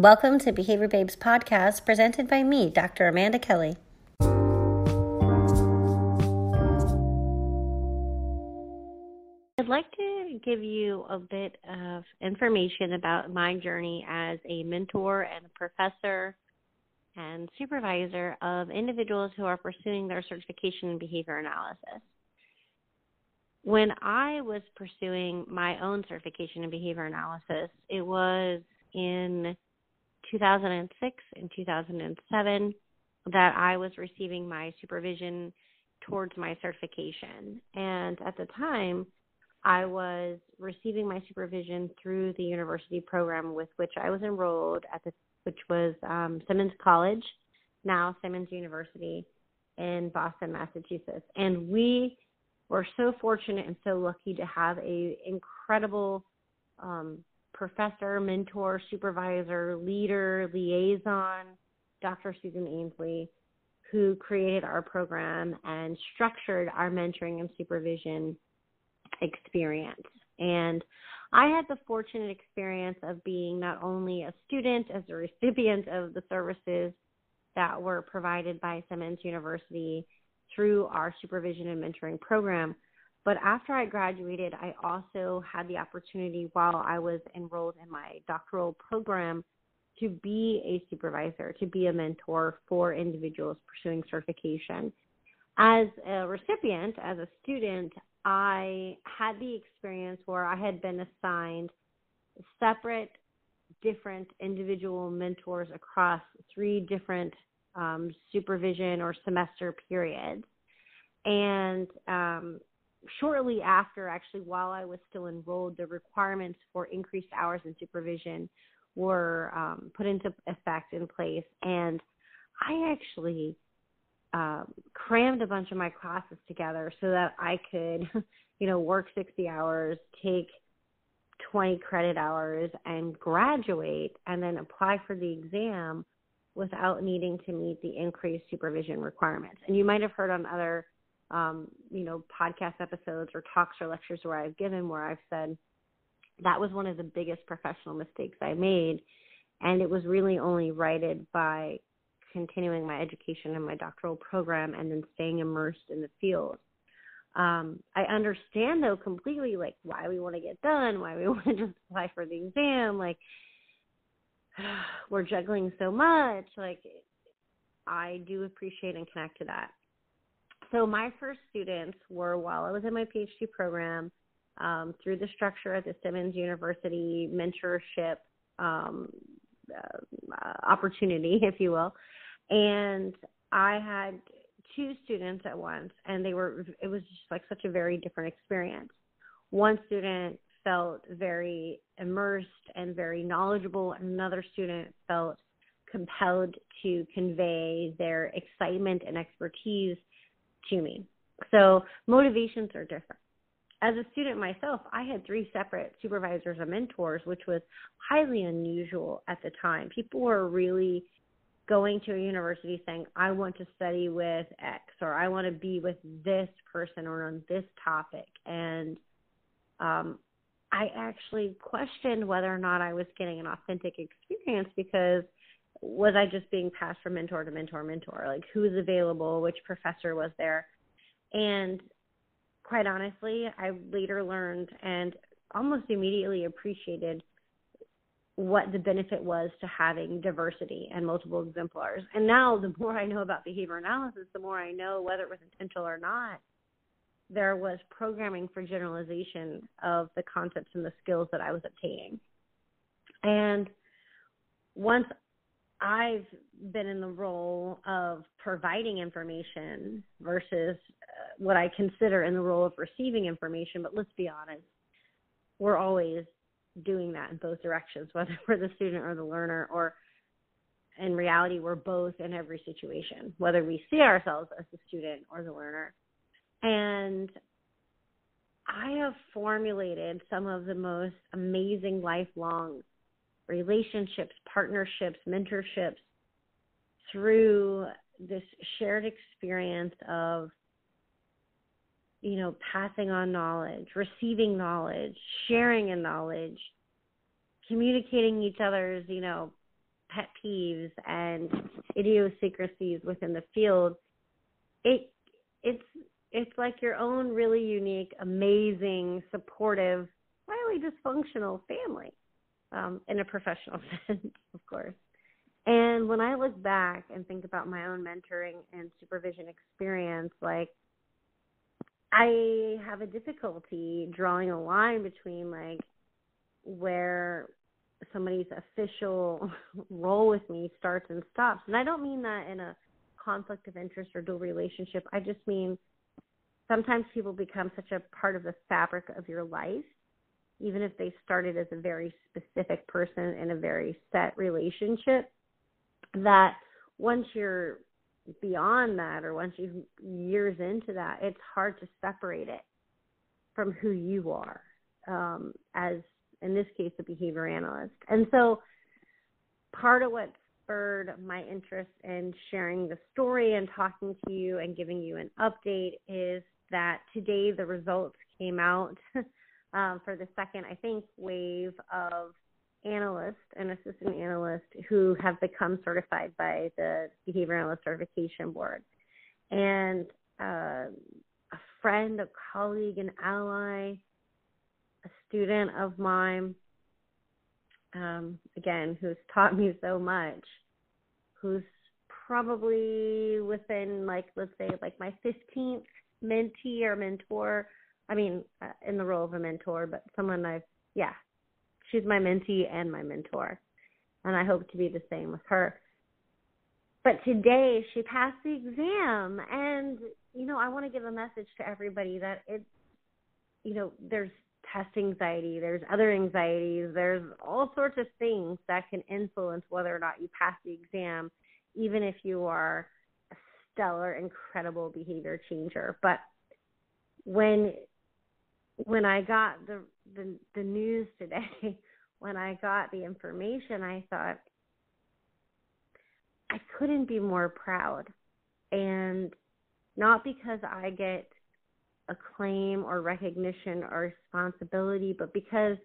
Welcome to Behavior Babes podcast presented by me, Dr. Amanda Kelly. I'd like to give you a bit of information about my journey as a mentor and a professor and supervisor of individuals who are pursuing their certification in behavior analysis. When I was pursuing my own certification in behavior analysis, it was in 2006 and 2007 that I was receiving my supervision towards my certification. And at the time, I was receiving my supervision through the university program with which I was enrolled at the which was um, Simmons College, now Simmons University in Boston, Massachusetts. And we were so fortunate and so lucky to have a incredible um, professor, mentor, supervisor, leader, liaison, Dr. Susan Ainsleigh, who created our program and structured our mentoring and supervision experience. And I had the fortunate experience of being not only a student as a recipient of the services that were provided by Simmons University through our supervision and mentoring program, but after I graduated, I also had the opportunity while I was enrolled in my doctoral program to be a supervisor, to be a mentor for individuals pursuing certification. As a recipient, as a student, I had the experience where I had been assigned separate, different individual mentors across three different um, supervision or semester periods. And um, shortly after, actually, while I was still enrolled, the requirements for increased hours in supervision were um, put into effect in place. And I actually um, crammed a bunch of my classes together so that I could, you know, work 60 hours, take 20 credit hours, and graduate, and then apply for the exam without needing to meet the increased supervision requirements. And you might have heard on other, um, you know, podcast episodes or talks or lectures where I've given where I've said that was one of the biggest professional mistakes I made. And it was really only righted by continuing my education in my doctoral program and then staying immersed in the field. Um, I understand though completely like why we want to get done, why we want to just apply for the exam, like we're juggling so much. Like I do appreciate and connect to that. So my first students were while I was in my PhD program um, through the structure of the Simmons University mentorship um, uh, opportunity, if you will and I had two students at once, and they were it was just like such a very different experience. One student felt very immersed and very knowledgeable, another student felt compelled to convey their excitement and expertise to me. So motivations are different. As a student myself, I had three separate supervisors and mentors, which was highly unusual at the time. People were really going to a university saying, I want to study with X or I want to be with this person or on this topic. And um, I actually questioned whether or not I was getting an authentic experience because was I just being passed from mentor to mentor, mentor? Like who's available, which professor was there? And quite honestly, I later learned and almost immediately appreciated what the benefit was to having diversity and multiple exemplars. And now, the more I know about behavior analysis, the more I know whether it was intentional or not, there was programming for generalization of the concepts and the skills that I was obtaining. And once I've been in the role of providing information versus uh, what I consider in the role of receiving information, but let's be honest, we're always doing that in both directions, whether we're the student or the learner, or in reality, we're both in every situation, whether we see ourselves as the student or the learner. And I have formulated some of the most amazing lifelong relationships, partnerships, mentorships through this shared experience of you know, passing on knowledge, receiving knowledge, sharing in knowledge, communicating each other's, you know, pet peeves and idiosyncrasies within the field, it it's it's like your own really unique, amazing, supportive, highly dysfunctional family, um, in a professional sense, of course. And when I look back and think about my own mentoring and supervision experience, like I have a difficulty drawing a line between like where somebody's official role with me starts and stops. And I don't mean that in a conflict of interest or dual relationship. I just mean sometimes people become such a part of the fabric of your life, even if they started as a very specific person in a very set relationship, that once you're beyond that or once you're years into that, it's hard to separate it from who you are um, as, in this case, a behavior analyst. And so part of what spurred my interest in sharing the story and talking to you and giving you an update is that today the results came out um, for the second, I think, wave of analysts and assistant analysts who have become certified by the Behavior Analyst Certification Board. And uh, a friend, a colleague, an ally, a student of mine, um, again, who's taught me so much, who's probably within, like, let's say, like my 15th mentee or mentor. I mean, uh, in the role of a mentor, but someone I've, yeah, she's my mentee and my mentor. And I hope to be the same with her. But today she passed the exam and you know, I want to give a message to everybody that it's you know, there's test anxiety, there's other anxieties, there's all sorts of things that can influence whether or not you pass the exam, even if you are a stellar, incredible behavior changer. But when when I got the the, the news today, when I got the information, I thought I couldn't be more proud. And not because I get acclaim or recognition or responsibility, but because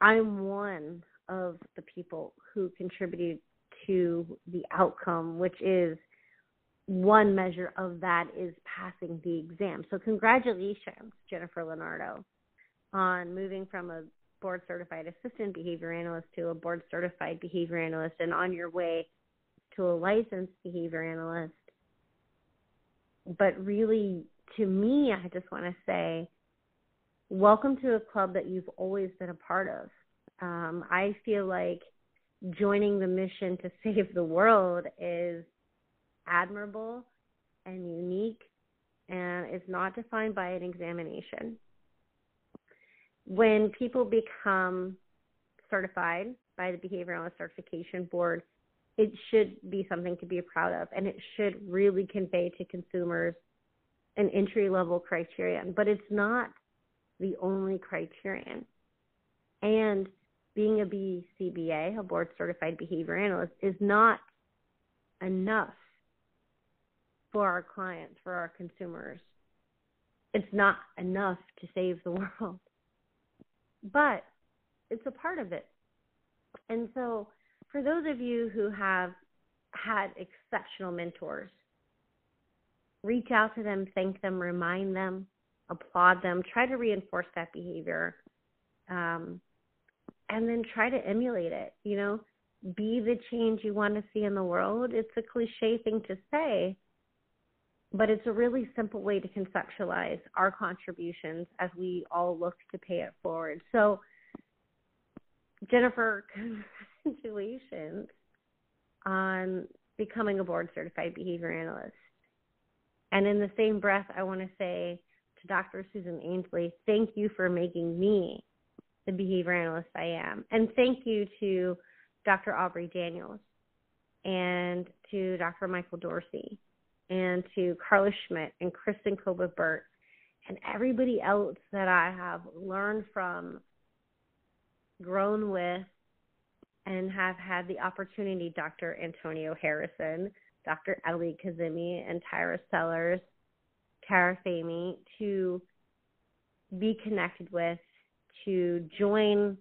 I'm one of the people who contributed to the outcome, which is one measure of that is passing the exam. So, congratulations, Jennifer Leonardo, on moving from a board certified assistant behavior analyst to a board certified behavior analyst and on your way to a licensed behavior analyst. But really, to me, I just want to say, welcome to a club that you've always been a part of. Um, I feel like joining the mission to save the world is admirable and unique and is not defined by an examination. When people become certified by the Behavioral Certification Board, it should be something to be proud of and it should really convey to consumers an entry level criterion, but it's not the only criterion. And being a BCBA, a board certified behavior analyst, is not enough for our clients, for our consumers. It's not enough to save the world, but it's a part of it. And so, for those of you who have had exceptional mentors, reach out to them, thank them, remind them, applaud them, try to reinforce that behavior, um, and then try to emulate it. You know, be the change you want to see in the world. It's a cliche thing to say, but it's a really simple way to conceptualize our contributions as we all look to pay it forward. So, Jennifer, congratulations on becoming a board certified behavior analyst. And in the same breath, I want to say to Dr. Susan Ainsleigh, thank you for making me the behavior analyst I am. And thank you to Dr. Aubrey Daniels and to Dr. Michael Dorsey and to Carla Schmidt and Kristen Koba-Burt and everybody else that I have learned from, grown with, and have had the opportunity, Dr. Antonio Harrison, Dr. Ellie Kazemi, and Tyra Sellers, Tara Fahmie, to be connected with, to join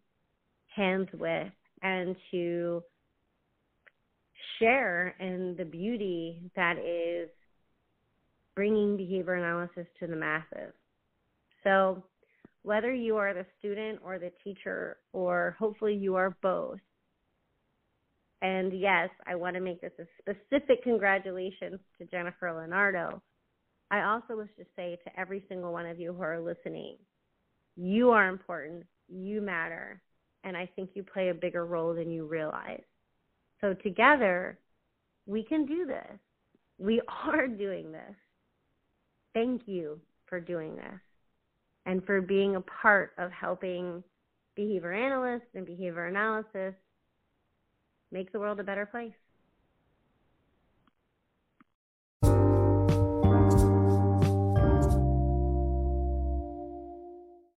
hands with, and to share in the beauty that is bringing behavior analysis to the masses. So, whether you are the student or the teacher, or hopefully you are both, and yes, I want to make this a specific congratulations to Jennifer Leonardo. I also wish to say to every single one of you who are listening, you are important, you matter, and I think you play a bigger role than you realize. So together, we can do this. We are doing this. Thank you for doing this and for being a part of helping behavior analysts and behavior analysis make the world a better place.